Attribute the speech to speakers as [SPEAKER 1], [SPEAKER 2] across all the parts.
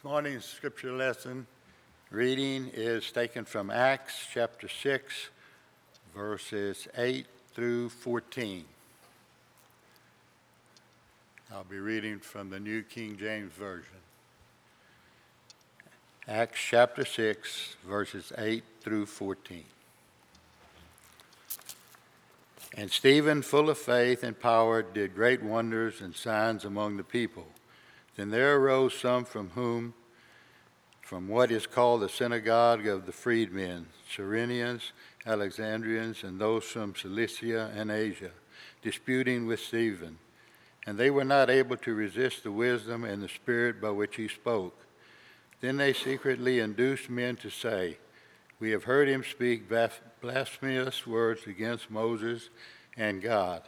[SPEAKER 1] This morning's scripture lesson reading is taken from Acts chapter 6, verses 8 through 14. I'll be reading from the New King James Version. Acts chapter 6, verses 8 through 14. And Stephen, full of faith and power, did great wonders and signs among the people. Then there arose some from whom, from what is called the synagogue of the freedmen, Cyrenians, Alexandrians, and those from Cilicia and Asia, disputing with Stephen. And they were not able to resist the wisdom and the spirit by which he spoke. Then they secretly induced men to say, We have heard him speak blasphemous words against Moses and God.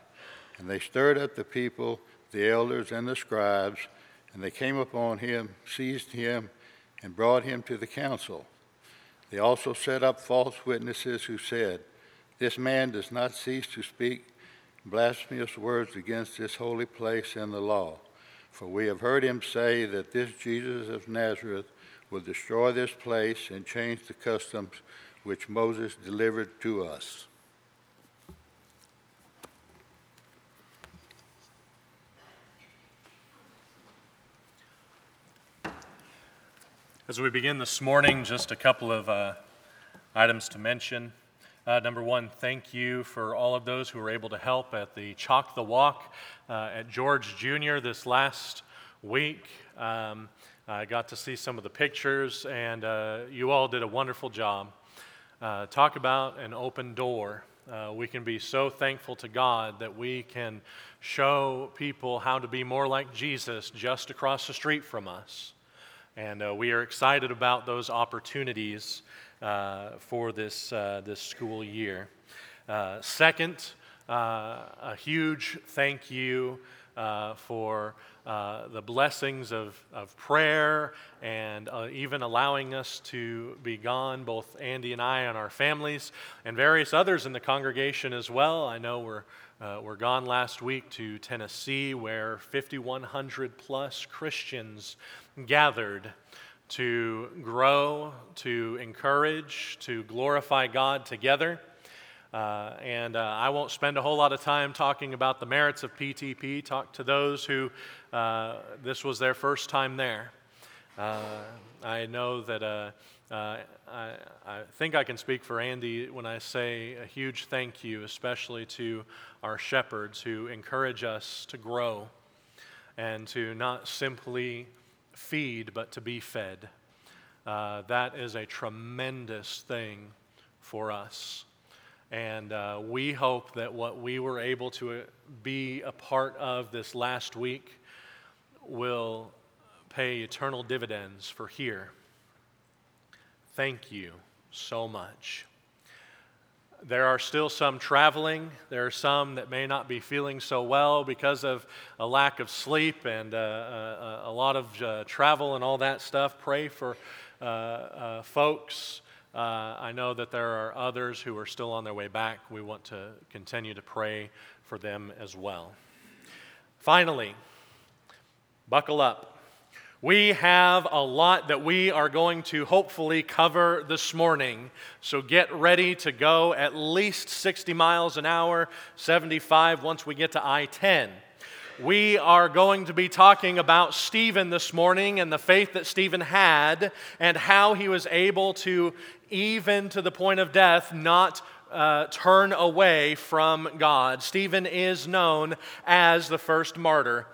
[SPEAKER 1] And they stirred up the people, the elders, and the scribes and they came upon him, seized him, and brought him to the council. They also set up false witnesses who said, This man does not cease to speak blasphemous words against this holy place and the law. For we have heard him say that this Jesus of Nazareth will destroy this place and change the customs which Moses delivered to us.
[SPEAKER 2] As we begin this morning, just a couple of uh, items to mention. Uh, number one, thank you for all of those who were able to help at the Chalk the Walk uh, at George Jr. this last week. Um, I got to see some of the pictures, and uh, you all did a wonderful job. Uh, talk about an open door. Uh, we can be so thankful to God that we can show people how to be more like Jesus just across the street from us. And uh, we are excited about those opportunities uh, for this, uh, this school year. Uh, second, uh, a huge thank you uh, the blessings of, of prayer and even allowing us to be gone, both Andy and I and our families, and various others in the congregation as well. I know we're uh, we're gone last week to Tennessee, where 5,100 plus Christians gathered to grow, to encourage, to glorify God together. Uh, and uh, I won't spend a whole lot of time talking about the merits of PTP. Talk to those who uh, this was their first time there. Uh, I know that uh, I, I, think I can speak for Andy when I say a huge thank you, especially to our shepherds who encourage us to grow and to not simply feed, but to be fed. That is a tremendous thing for us. And uh, we hope that what we were able to uh, be a part of this last week will pay eternal dividends for here Thank you so much. There are still some traveling. There are some that may not be feeling so well because of a lack of sleep and uh, uh, a lot of uh, travel and all that stuff. Pray for uh, folks. Uh, I know that there are others who are still on their way back. We want to continue to pray for them as well. Finally, buckle up. We have a lot that we are going to hopefully cover this morning. So get ready to go at least 60 miles an hour, 75 once we get to I 10. We are going to be talking about Stephen this morning and the faith that Stephen had and how he was able to, even to the point of death, not uh, turn away from God. Stephen is known as the first martyr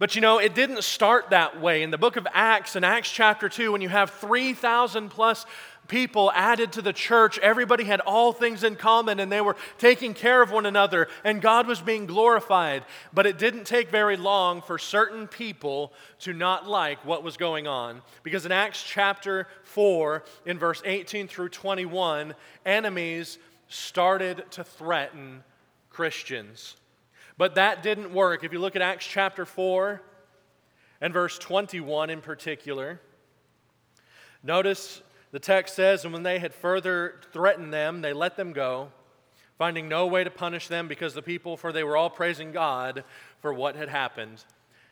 [SPEAKER 2] but you know, it didn't start that way. In the book of Acts, in Acts chapter 2, when you have 3,000 plus people added to the church, everybody had all things in common and they were taking care of one another and God was being glorified. But it didn't take very long for certain people to not like what was going on. Because in Acts chapter 4, in verse 18 through 21, enemies started to threaten Christians. But that didn't work. If you look at Acts chapter 4 and verse 21 in particular, notice the text says, And when they had further threatened them, they let them go, finding no way to punish them because the people, for they were all praising God for what had happened.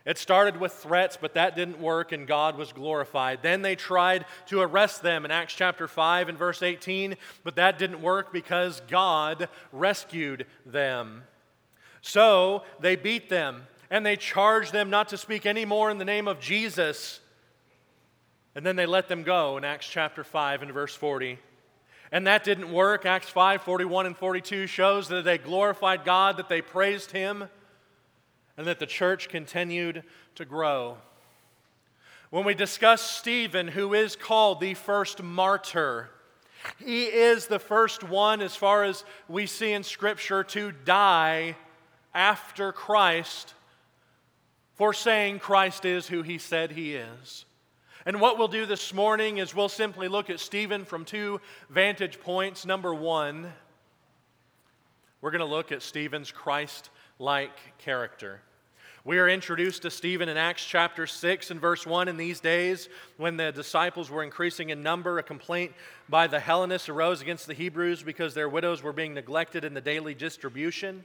[SPEAKER 2] It started with threats, but that didn't work and God was glorified. Then they tried to arrest them in Acts chapter 5 and verse 18, but that didn't work because God rescued them. So they beat them and they charged them not to speak any more in the name of Jesus. And then they let them go in Acts chapter 5 and verse 40. And that didn't work. Acts 5 41 and 42 shows that they glorified God, that they praised Him and that the church continued to grow. When we discuss Stephen, who is called the first martyr, he is the first one, as far as we see in Scripture, to die after Christ for saying Christ is who he said he is. And what we'll do this morning is we'll simply look at Stephen from two vantage points. Number one, we're going to look at Stephen's Christ like character. We are introduced to Stephen in Acts chapter 6 and verse 1. In these days, when the disciples were increasing in number, a complaint by the Hellenists arose against the Hebrews because their widows were being neglected in the daily distribution.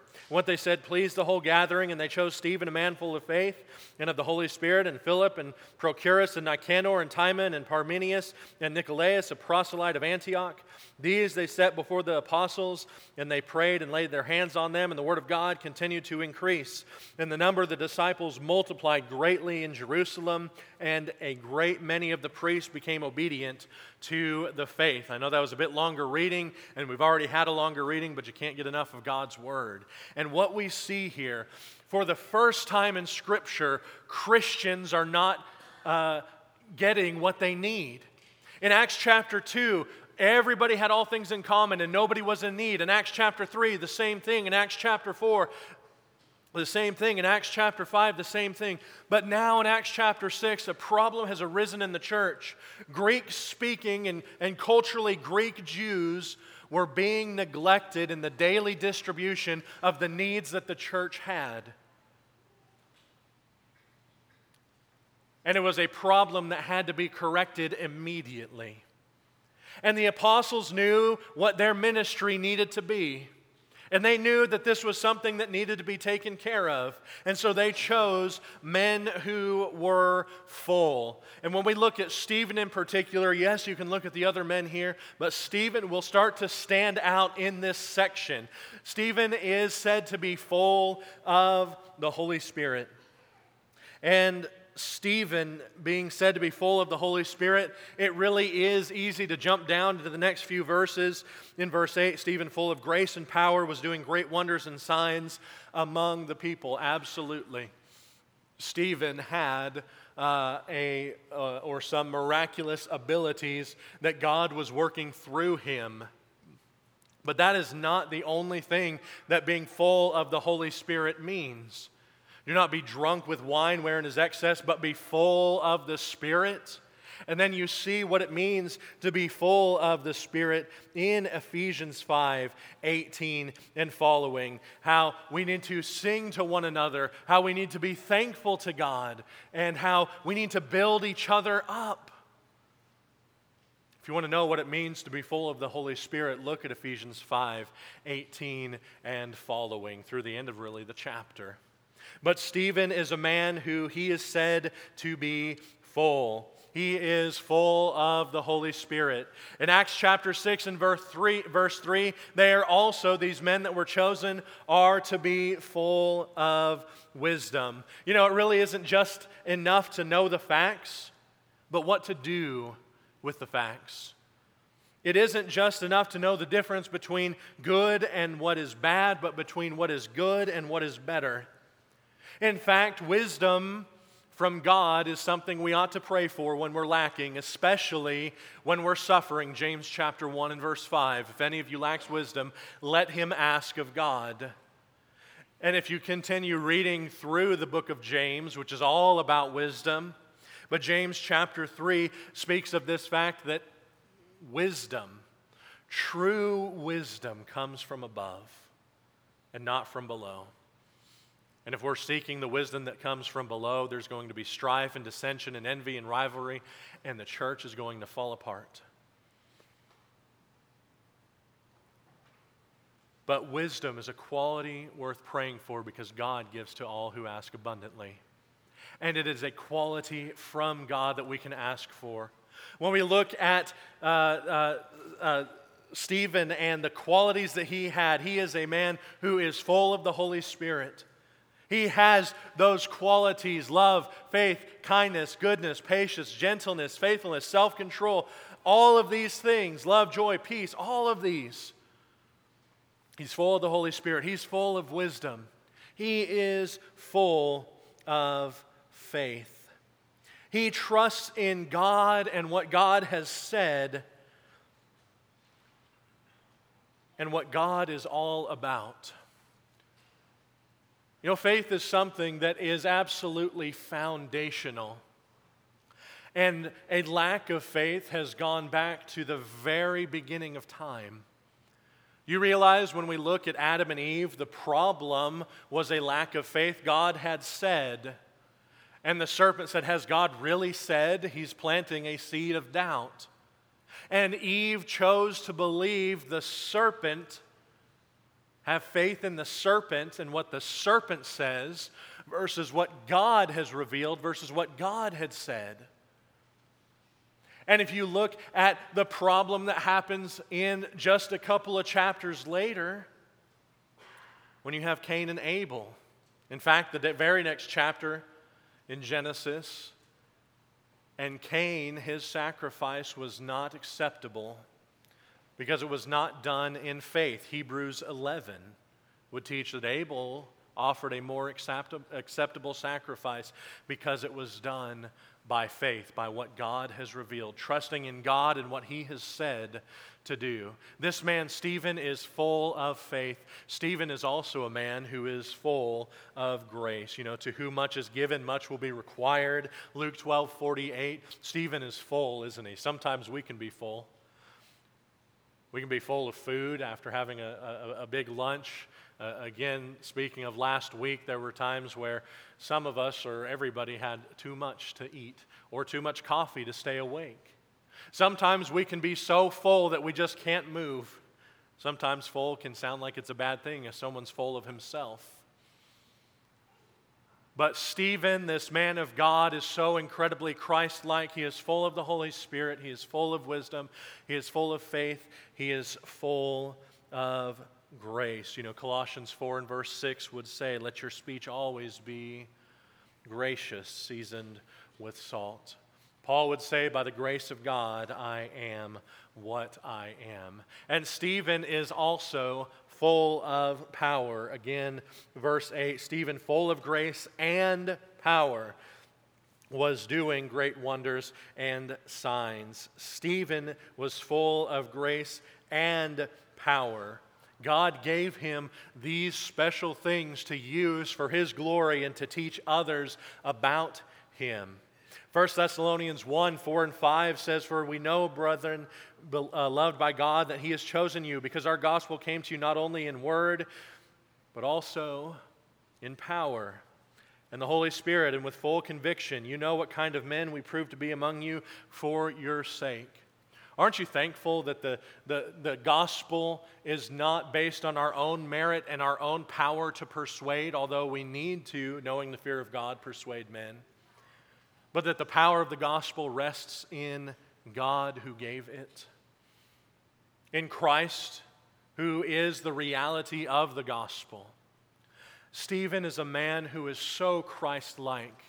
[SPEAKER 2] What they said pleased the whole gathering, and they chose Stephen, a man full of faith and of the Holy Spirit, and Philip, and Prochorus, and Nicanor, and Timon, and Parmenas, and Nicolaus, a proselyte of Antioch. These they set before the apostles, and they prayed and laid their hands on them, and the word of God continued to increase. And the number of the disciples multiplied greatly in Jerusalem, and a great many of the priests became obedient to the faith. I know that was a bit longer reading, and we've already had a longer reading, but you can't get enough of God's word. And what we see here, for the first time in Scripture, Christians are not uh, getting what they need. In Acts chapter 2, everybody had all things in common and nobody was in need. In Acts chapter 3, the same thing. In Acts chapter 4, the same thing. In Acts chapter 5, the same thing. But now in Acts chapter 6, a problem has arisen in the church. Greek speaking and, and culturally Greek Jews were being neglected in the daily distribution of the needs that the church had. And it was a problem that had to be corrected immediately. And the apostles knew what their ministry needed to be. And they knew that this was something that needed to be taken care of. And so they chose men who were full. And when we look at Stephen in particular, yes, you can look at the other men here, but Stephen will start to stand out in this section. Stephen is said to be full of the Holy Spirit. And Stephen being said to be full of the Holy Spirit, it really is easy to jump down to the next few verses. In verse 8, Stephen, full of grace and power, was doing great wonders and signs among the people. Absolutely. Stephen had uh, a, uh, or some miraculous abilities that God was working through him. But that is not the only thing that being full of the Holy Spirit means. Do not be drunk with wine wherein is excess, but be full of the Spirit. And then you see what it means to be full of the Spirit in Ephesians 5 18 and following. How we need to sing to one another, how we need to be thankful to God, and how we need to build each other up. If you want to know what it means to be full of the Holy Spirit, look at Ephesians 5 18 and following through the end of really the chapter. But Stephen is a man who he is said to be full. He is full of the Holy Spirit. In Acts chapter 6 and verse 3, verse 3, they are also, these men that were chosen, are to be full of wisdom. You know, it really isn't just enough to know the facts, but what to do with the facts. It isn't just enough to know the difference between good and what is bad, but between what is good and what is better. In fact, wisdom from God is something we ought to pray for when we're lacking, especially when we're suffering. James chapter 1 and verse 5. If any of you lacks wisdom, let him ask of God. And if you continue reading through the book of James, which is all about wisdom, but James chapter 3 speaks of this fact that wisdom, true wisdom, comes from above. and not from below. And if we're seeking the wisdom that comes from below, there's going to be strife and dissension and envy and rivalry, and the church is going to fall apart. But wisdom is a quality worth praying for because God gives to all who ask abundantly. And it is a quality from God that we can ask for. When we look at uh, uh, uh, Stephen and the qualities that he had, he is a man who is full of the Holy Spirit. He has those qualities love, faith, kindness, goodness, patience, gentleness, faithfulness, self control. All of these things love, joy, peace, all of these. He's full of the Holy Spirit. He's full of wisdom. He is full of faith. He trusts in God and what God has said and what God is all about. You know, faith is something that is absolutely foundational. And a lack of faith has gone back to the very beginning of time. You realize when we look at Adam and Eve, the problem was a lack of faith. God had said, and the serpent said, Has God really said? He's planting a seed of doubt. And Eve chose to believe the serpent have faith in the serpent and what the serpent says versus what God has revealed versus what God had said. And if you look at the problem that happens in just a couple of chapters later, when you have Cain and Abel, in fact, the very next chapter in Genesis, and Cain, his sacrifice was not acceptable because it was not done in faith. Hebrews 11 would teach that Abel offered a more acceptable sacrifice because it was done by faith, by what God has revealed, trusting in God and what He has said to do. This man, Stephen, is full of faith. Stephen is also a man who is full of grace. You know, to whom much is given, much will be required. Luke 12 48. Stephen is full, isn't he? Sometimes we can be full. We can be full of food after having a, a, a big lunch. Uh, again, speaking of last week, there were times where some of us or everybody had too much to eat or too much coffee to stay awake. Sometimes we can be so full that we just can't move. Sometimes full can sound like it's a bad thing if someone's full of himself. But Stephen, this man of God, is so incredibly Christ like. He is full of the Holy Spirit. He is full of wisdom. He is full of faith. He is full of grace. You know, Colossians 4 and verse 6 would say, Let your speech always be gracious, seasoned with salt. Paul would say, By the grace of God, I am what I am. And Stephen is also full of power. Again, verse 8 Stephen, full of grace and power, was doing great wonders and signs. Stephen was full of grace and power. God gave him these special things to use for his glory and to teach others about him. 1 Thessalonians 1 4 and 5 says, For we know, brethren, Uh, loved by God, that He has chosen you because our gospel came to you not only in word, but also in power and the Holy Spirit and with full conviction. You know what kind of men we prove to be among you for your sake. Aren't you thankful that the, the, the gospel is not based on our own merit and our own power to persuade, although we need to, knowing the fear of God, persuade men? but that the power of the gospel rests in God who gave it, in Christ who is the reality of the gospel. Stephen is a man who is so Christ like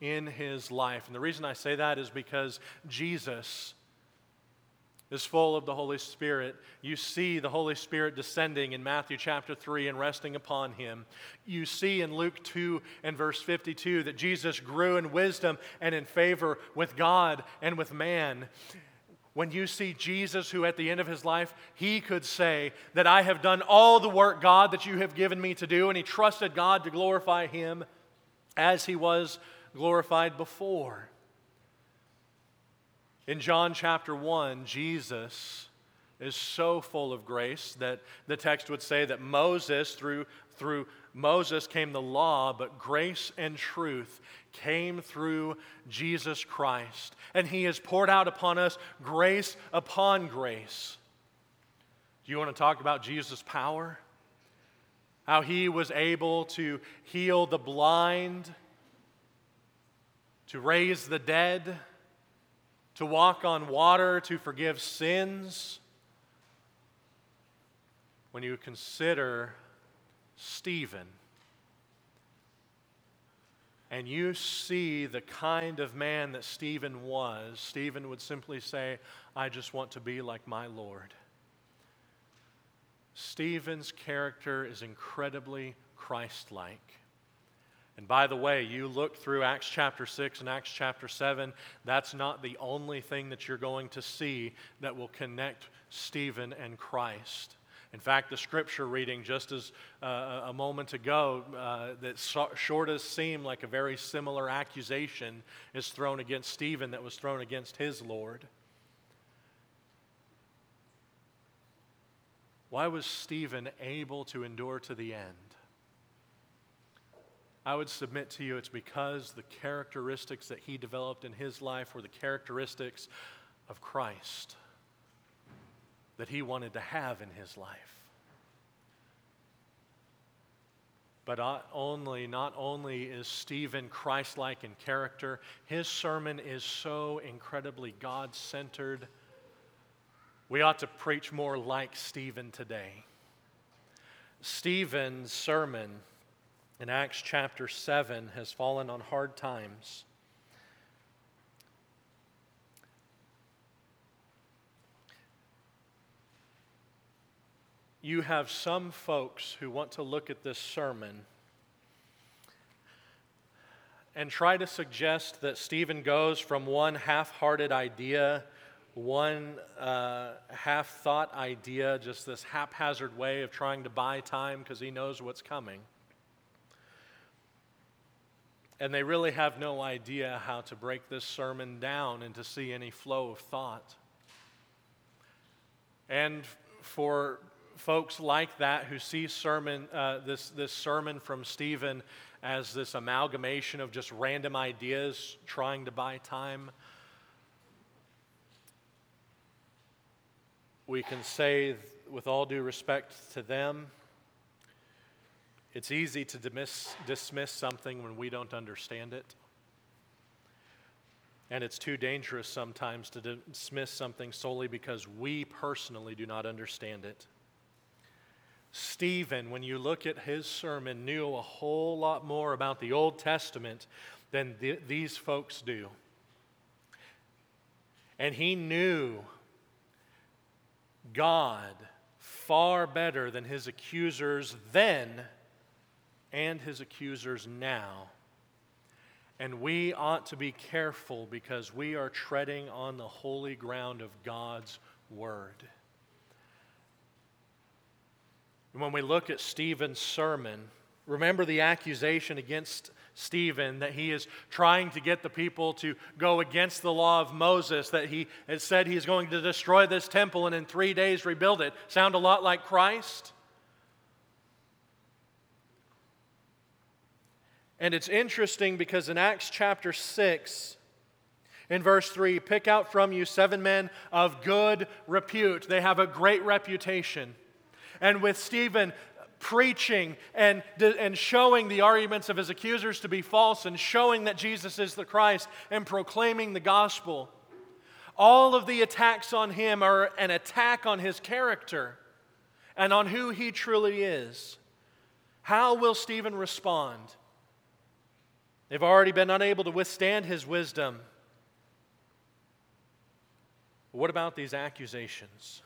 [SPEAKER 2] in his life. And the reason I say that is because Jesus is full of the Holy Spirit. You see the Holy Spirit descending in Matthew chapter 3 and resting upon him. You see in Luke 2 and verse 52 that Jesus grew in wisdom and in favor with God and with man. When you see Jesus, who at the end of his life, he could say that I have done all the work, God, that you have given me to do, and he trusted God to glorify him as he was glorified before. In John chapter 1, Jesus is so full of grace that the text would say that Moses, through, through Moses came the law, but grace and truth came through Jesus Christ. And he has poured out upon us grace upon grace. Do you want to talk about Jesus' power? How he was able to heal the blind, to raise the dead, to walk on water, to forgive sins when you consider Stephen and you see the kind of man that Stephen was, Stephen would simply say, I just want to be like my Lord. Stephen's character is incredibly Christ like. And by the way, you look through Acts chapter 6 and Acts chapter 7, that's not the only thing that you're going to see that will connect Stephen and Christ. In fact, the scripture reading just as uh, a moment ago uh, that short as seemed like a very similar accusation is thrown against Stephen that was thrown against his Lord. Why was Stephen able to endure to the end? I would submit to you it's because the characteristics that he developed in his life were the characteristics of Christ that he wanted to have in his life. But not only, not only is Stephen Christ like in character, his sermon is so incredibly God centered. We ought to preach more like Stephen today. Stephen's sermon in Acts chapter 7 has fallen on hard times. You have some folks who want to look at this sermon and try to suggest that Stephen goes from one half hearted idea, one uh, half thought idea, just this haphazard way of trying to buy time because he knows what's coming. And they really have no idea how to break this sermon down and to see any flow of thought. And for folks like that who see sermon, uh, this, this sermon from Stephen as this amalgamation of just random ideas trying to buy time. We can say, with all due respect to them, it's easy to dismiss, dismiss something when we don't understand it. And it's too dangerous sometimes to dismiss something solely because we personally do not understand it. Stephen, when you look at his sermon, knew a whole lot more about the Old Testament than th- these folks do. And he knew God far better than his accusers then and his accusers now. And we ought to be careful because we are treading on the holy ground of God's Word. And when we look at Stephen's sermon, remember the accusation against Stephen that he is trying to get the people to go against the law of Moses, that he has said he is going to destroy this temple and in three days rebuild it. Sound a lot like Christ? And it's interesting because in Acts chapter 6, in verse 3, pick out from you seven men of good repute. They have a great reputation and with Stephen preaching and, and showing the arguments of his accusers to be false and showing that Jesus is the Christ and proclaiming the gospel. All of the attacks on him are an attack on his character and on who he truly is. How will Stephen respond? They've already been unable to withstand his wisdom. What about these accusations?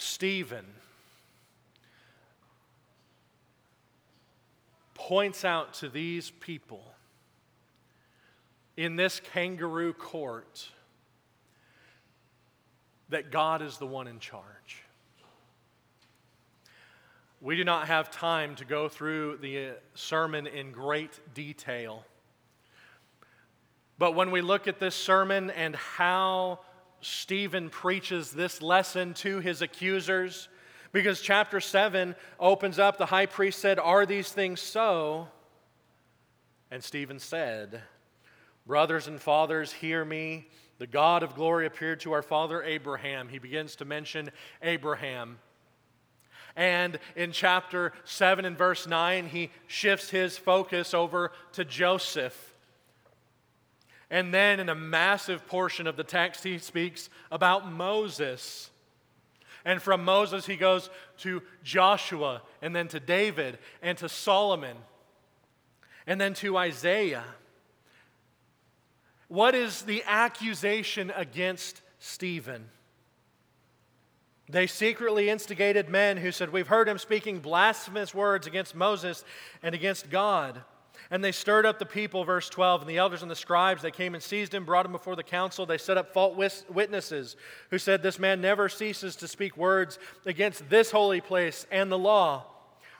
[SPEAKER 2] Stephen points out to these people in this kangaroo court that God is the one in charge. We do not have time to go through the uh, sermon in great detail. But when we look at this sermon and how Stephen preaches this lesson to his accusers because chapter 7 opens up. The high priest said, Are these things so? And Stephen said, Brothers and fathers, hear me. The God of glory appeared to our father Abraham. He begins to mention Abraham. And in chapter 7 and verse 9, he shifts his focus over to Joseph. And then in a massive portion of the text, he speaks about Moses. And from Moses, he goes to Joshua, and then to David, and to Solomon, and then to Isaiah. What is the accusation against Stephen? They secretly instigated men who said, We've heard him speaking blasphemous words against Moses and against God. And they stirred up the people, verse 12, and the elders and the scribes, they came and seized him, brought him before the council. They set up false witnesses who said, This man never ceases to speak words against this holy place and the law.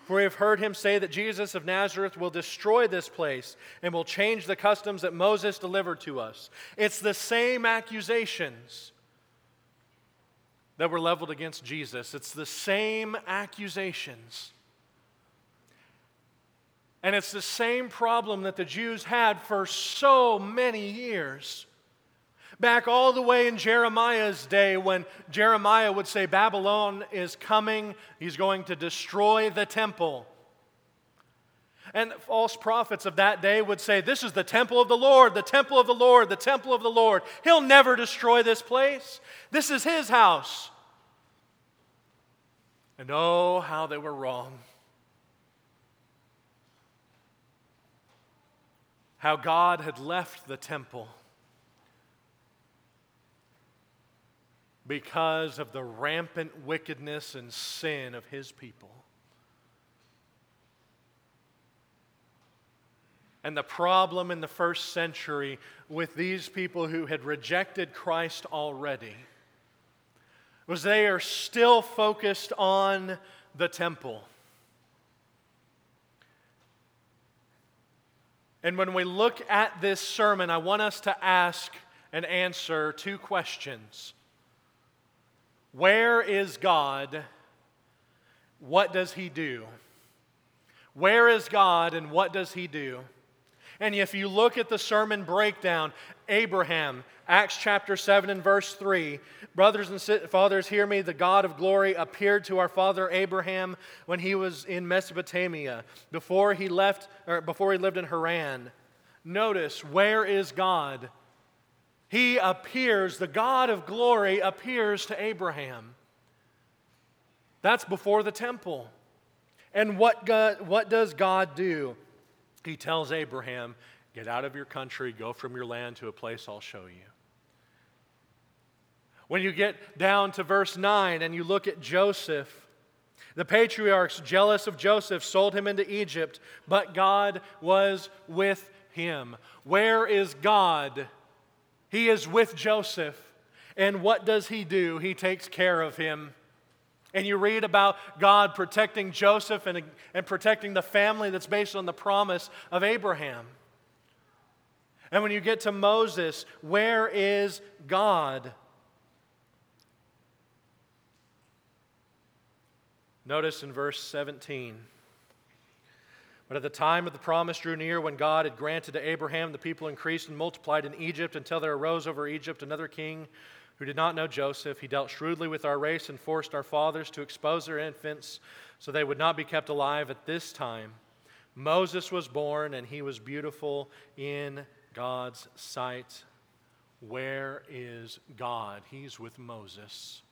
[SPEAKER 2] For we have heard him say that Jesus of Nazareth will destroy this place and will change the customs that Moses delivered to us. It's the same accusations that were leveled against Jesus, it's the same accusations. And it's the same problem that the Jews had for so many years. Back all the way in Jeremiah's day, when Jeremiah would say, Babylon is coming, he's going to destroy the temple. And false prophets of that day would say, This is the temple of the Lord, the temple of the Lord, the temple of the Lord. He'll never destroy this place. This is his house. And oh, how they were wrong. How God had left the temple because of the rampant wickedness and sin of his people. And the problem in the first century with these people who had rejected Christ already was they are still focused on the temple. And when we look at this sermon, I want us to ask and answer two questions. Where is God? What does he do? Where is God and what does he do? And if you look at the sermon breakdown, Abraham, Acts chapter 7 and verse 3, brothers and fathers, hear me, the God of glory appeared to our father Abraham when he was in Mesopotamia, before he left or before he lived in Haran. Notice, where is God? he appears, the God of glory appears to Abraham. That's before the temple. And what, God, what does God do? He tells Abraham, Get out of your country, go from your land to a place I'll show you. When you get down to verse 9 and you look at Joseph, the patriarchs, jealous of Joseph, sold him into Egypt, but God was with him. Where is God? He is with Joseph. And what does he do? He takes care of him. And you read about God protecting Joseph and, and protecting the family that's based on the promise of Abraham. And when you get to Moses, where is God? Notice in verse 17. But at the time of the promise drew near when God had granted to Abraham, the people increased and multiplied in Egypt until there arose over Egypt another king who did not know Joseph. He dealt shrewdly with our race and forced our fathers to expose their infants so they would not be kept alive at this time. Moses was born and he was beautiful in God's sight. Where is God? He's with Moses.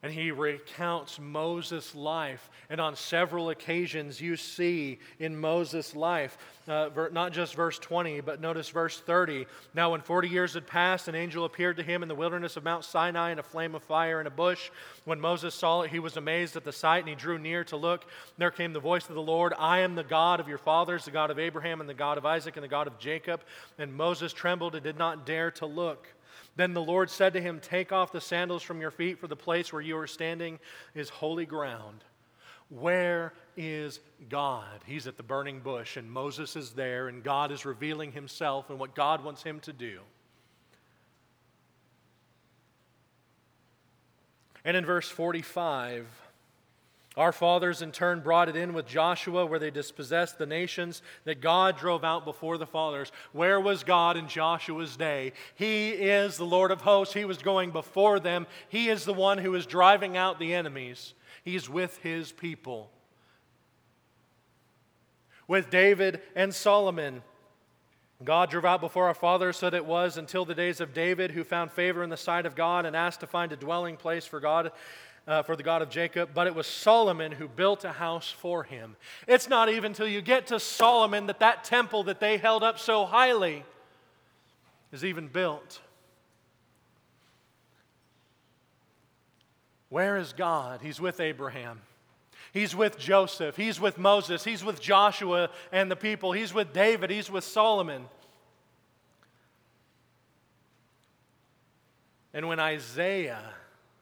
[SPEAKER 2] And he recounts Moses' life. And on several occasions, you see in Moses' life, uh, not just verse 20, but notice verse 30. Now, when 40 years had passed, an angel appeared to him in the wilderness of Mount Sinai in a flame of fire in a bush. When Moses saw it, he was amazed at the sight, and he drew near to look. There came the voice of the Lord I am the God of your fathers, the God of Abraham, and the God of Isaac, and the God of Jacob. And Moses trembled and did not dare to look. Then the Lord said to him, Take off the sandals from your feet, for the place where you are standing is holy ground. Where is God? He's at the burning bush, and Moses is there, and God is revealing himself and what God wants him to do. And in verse 45, our fathers in turn brought it in with Joshua, where they dispossessed the nations that God drove out before the fathers. Where was God in Joshua's day? He is the Lord of hosts. He was going before them. He is the one who is driving out the enemies. He's with his people. With David and Solomon, God drove out before our fathers, so that it was until the days of David, who found favor in the sight of God and asked to find a dwelling place for God uh, for the God of Jacob, but it was Solomon who built a house for him. It's not even till you get to Solomon that that temple that they held up so highly is even built. Where is God? He's with Abraham. He's with Joseph. He's with Moses. He's with Joshua and the people. He's with David. He's with Solomon. And when Isaiah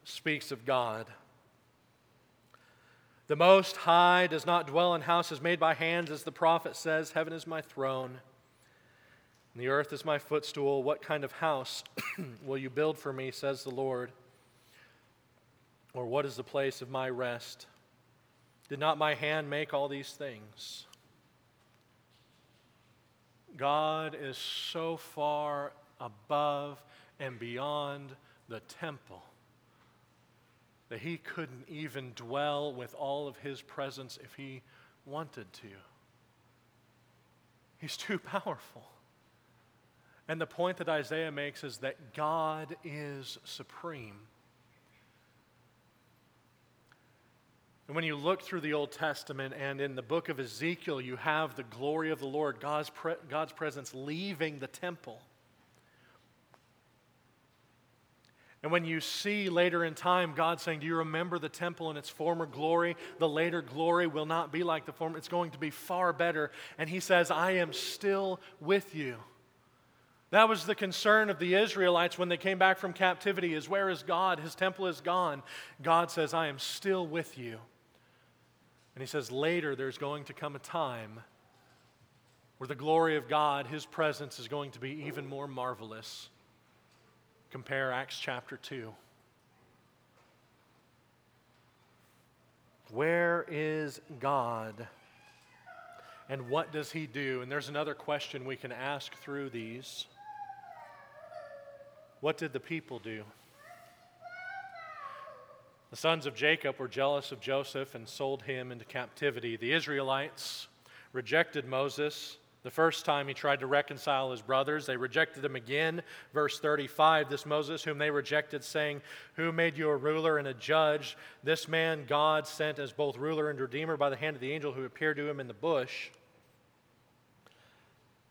[SPEAKER 2] speaks of God. The Most High does not dwell in houses made by hands, as the prophet says, Heaven is my throne, and the earth is my footstool. What kind of house will you build for me, says the Lord? Or what is the place of my rest? Did not my hand make all these things? God is so far above and beyond the temple that he couldn't even dwell with all of his presence if he wanted to. He's too powerful. And the point that Isaiah makes is that God is supreme. And when you look through the Old Testament and in the book of Ezekiel, you have the glory of the Lord, God's, pre- God's presence leaving the temple. And when you see later in time God saying, Do you remember the temple in its former glory? The later glory will not be like the former, it's going to be far better. And he says, I am still with you. That was the concern of the Israelites when they came back from captivity is where is God? His temple is gone. God says, I am still with you. And he says, later there's going to come a time where the glory of God, his presence, is going to be even more marvelous. Compare Acts chapter 2. Where is God? And what does he do? And there's another question we can ask through these. What did the people do? The sons of Jacob were jealous of Joseph and sold him into captivity. The Israelites rejected Moses the first time he tried to reconcile his brothers, they rejected him again. Verse 35 this Moses, whom they rejected, saying, Who made you a ruler and a judge? This man God sent as both ruler and redeemer by the hand of the angel who appeared to him in the bush.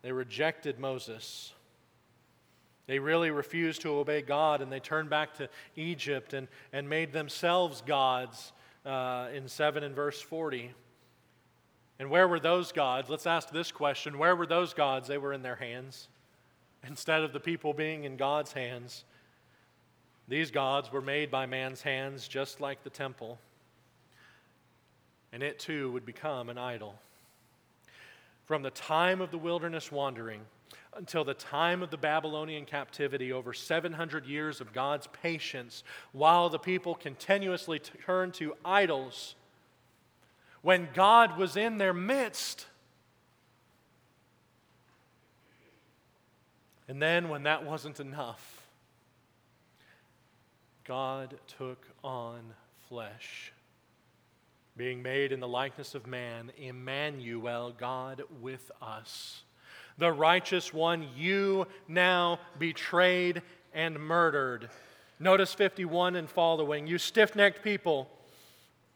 [SPEAKER 2] They rejected Moses. They really refused to obey God and they turned back to Egypt and, and made themselves gods uh, in 7 and verse 40. And where were those gods? Let's ask this question where were those gods? They were in their hands. Instead of the people being in God's hands, these gods were made by man's hands, just like the temple. And it too would become an idol. From the time of the wilderness wandering until the time of the Babylonian captivity, over 700 years of God's patience, while the people continuously turned to idols when God was in their midst. And then, when that wasn't enough, God took on flesh, being made in the likeness of man, Emmanuel, God with us. The righteous one you now betrayed and murdered. Notice 51 and following. You stiff necked people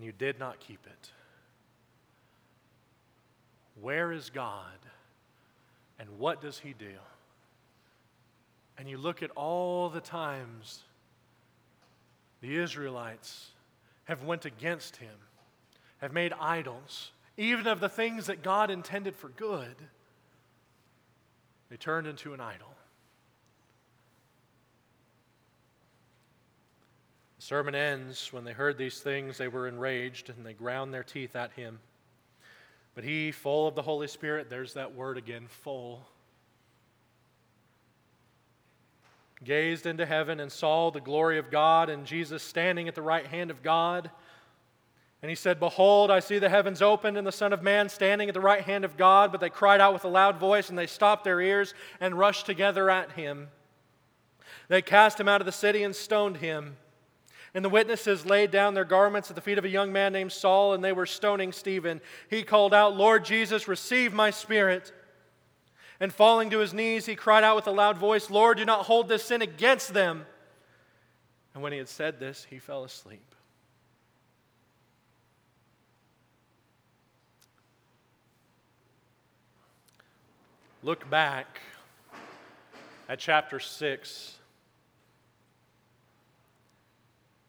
[SPEAKER 2] and you did not keep it. Where is God? And what does He do? And you look at all the times the Israelites have went against him, have made idols, even of the things that God intended for good, they turned into an idol. The sermon ends when they heard these things, they were enraged and they ground their teeth at him. But he, full of the Holy Spirit, there's that word again, full, gazed into heaven and saw the glory of God and Jesus standing at the right hand of God. And he said, Behold, I see the heavens opened and the Son of Man standing at the right hand of God. But they cried out with a loud voice and they stopped their ears and rushed together at him. They cast him out of the city and stoned him. And the witnesses laid down their garments at the feet of a young man named Saul, and they were stoning Stephen. He called out, Lord Jesus, receive my spirit. And falling to his knees, he cried out with a loud voice, Lord, do not hold this sin against them. And when he had said this, he fell asleep. Look back at chapter 6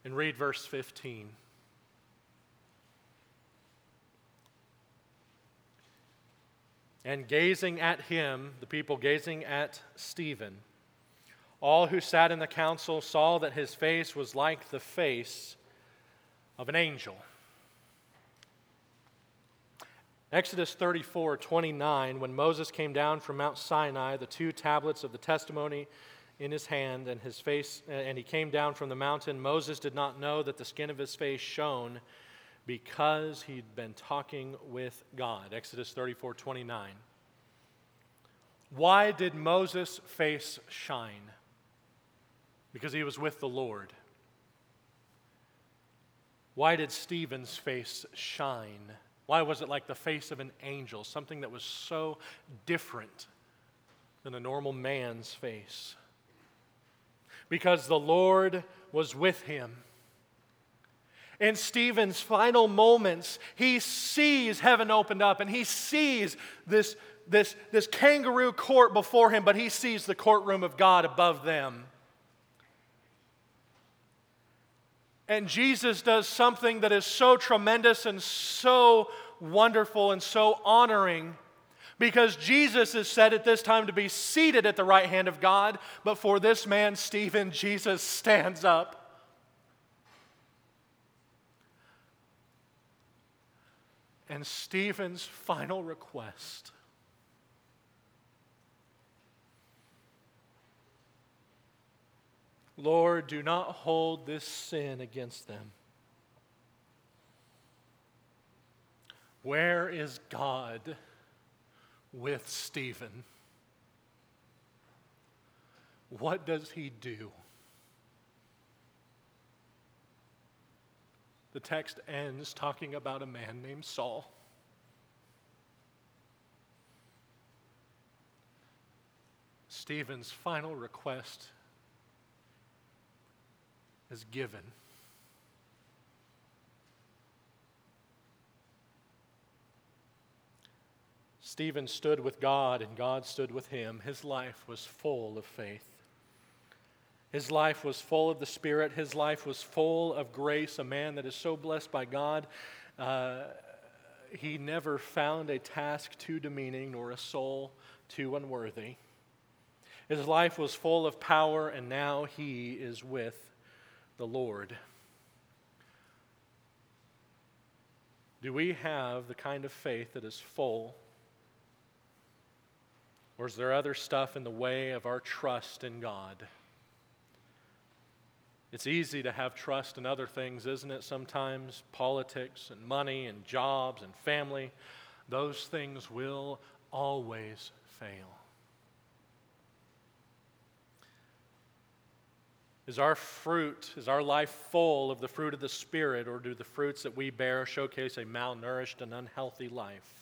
[SPEAKER 2] and read verse 15. And gazing at him, the people gazing at Stephen, all who sat in the council saw that his face was like the face of an angel. Exodus 34 29, when Moses came down from Mount Sinai, the two tablets of the testimony in his hand and his face and he came down from the mountain. Moses did not know that the skin of his face shone because he'd been talking with god. Exodus 34 29 why did moses face shine? Because he was with the lord. Why did stephen's face shine? Why was it like the face of an angel something that was so different than a normal man's face because the Lord was with him. In Stephen's final moments, he sees heaven opened up and he sees this, this, this kangaroo court before him, but he sees the courtroom of God above them. And Jesus does something that is so tremendous and so wonderful and so honoring because Jesus is said at this time to be seated at the right hand of God, but for this man, Stephen, Jesus stands up. And Stephen's final request Lord, do not hold this sin against them. Where is God? With Stephen. What does he do? The text ends talking about a man named Saul. Stephen's final request is given. Stephen stood with God and God stood with him. His life was full of faith. His life was full of the Spirit. His life was full of grace. A man that is so blessed by God, uh, he never found a task too demeaning nor a soul too unworthy. His life was full of power, and now he is with the Lord. Do we have the kind of faith that is full or is there other stuff in the way of our trust in God? It's easy to have trust in other things, isn't it? Sometimes politics and money and jobs and family, those things will always fail. Is our fruit, is our life full of the fruit of the Spirit, or do the fruits that we bear showcase a malnourished and unhealthy life?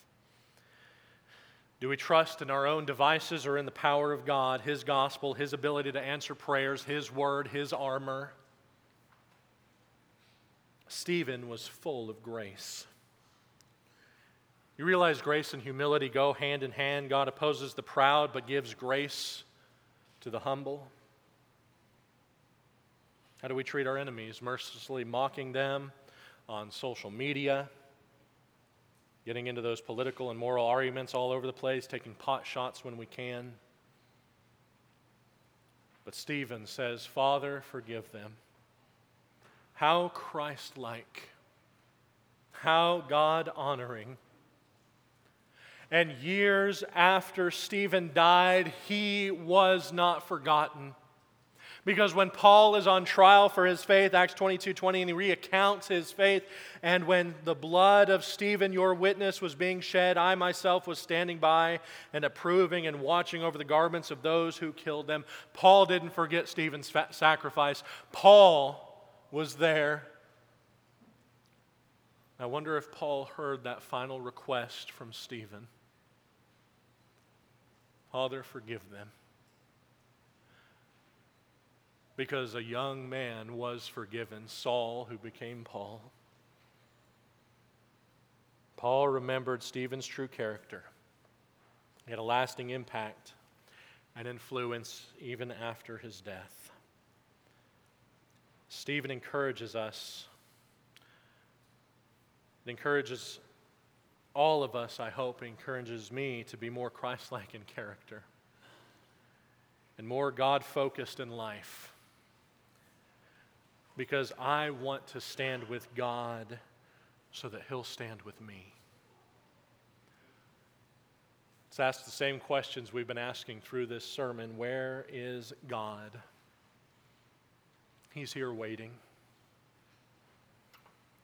[SPEAKER 2] Do we trust in our own devices or in the power of God, His gospel, His ability to answer prayers, His word, His armor? Stephen was full of grace. You realize grace and humility go hand in hand. God opposes the proud but gives grace to the humble. How do we treat our enemies? Mercilessly mocking them on social media, getting into those political and moral arguments all over the place, taking pot shots when we can. But Stephen says, Father, forgive them. How Christ like, how God honoring. And years after Stephen died, he was not forgotten. Because when Paul is on trial for his faith, Acts 22 20, and he recounts his faith, and when the blood of Stephen, your witness, was being shed, I myself was standing by and approving and watching over the garments of those who killed them. Paul didn't forget Stephen's fa- sacrifice. Paul was there. I wonder if Paul heard that final request from Stephen Father, forgive them because a young man was forgiven, Saul, who became Paul. Paul remembered Stephen's true character. He had a lasting impact and influence even after his death. Stephen encourages us. It encourages all of us, I hope, encourages me to be more Christ like in character and more God focused in life because I want to stand with God so that He'll stand with me. Let's ask the same questions we've been asking through this sermon Where is God? He's here waiting.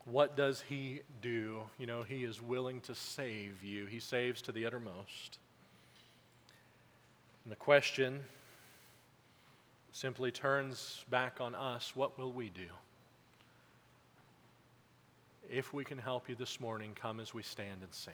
[SPEAKER 2] What does He do? You know, He is willing to save you, He saves to the uttermost. And the question simply turns back on us, what will we do? If we can help you this morning, come as we stand and sing.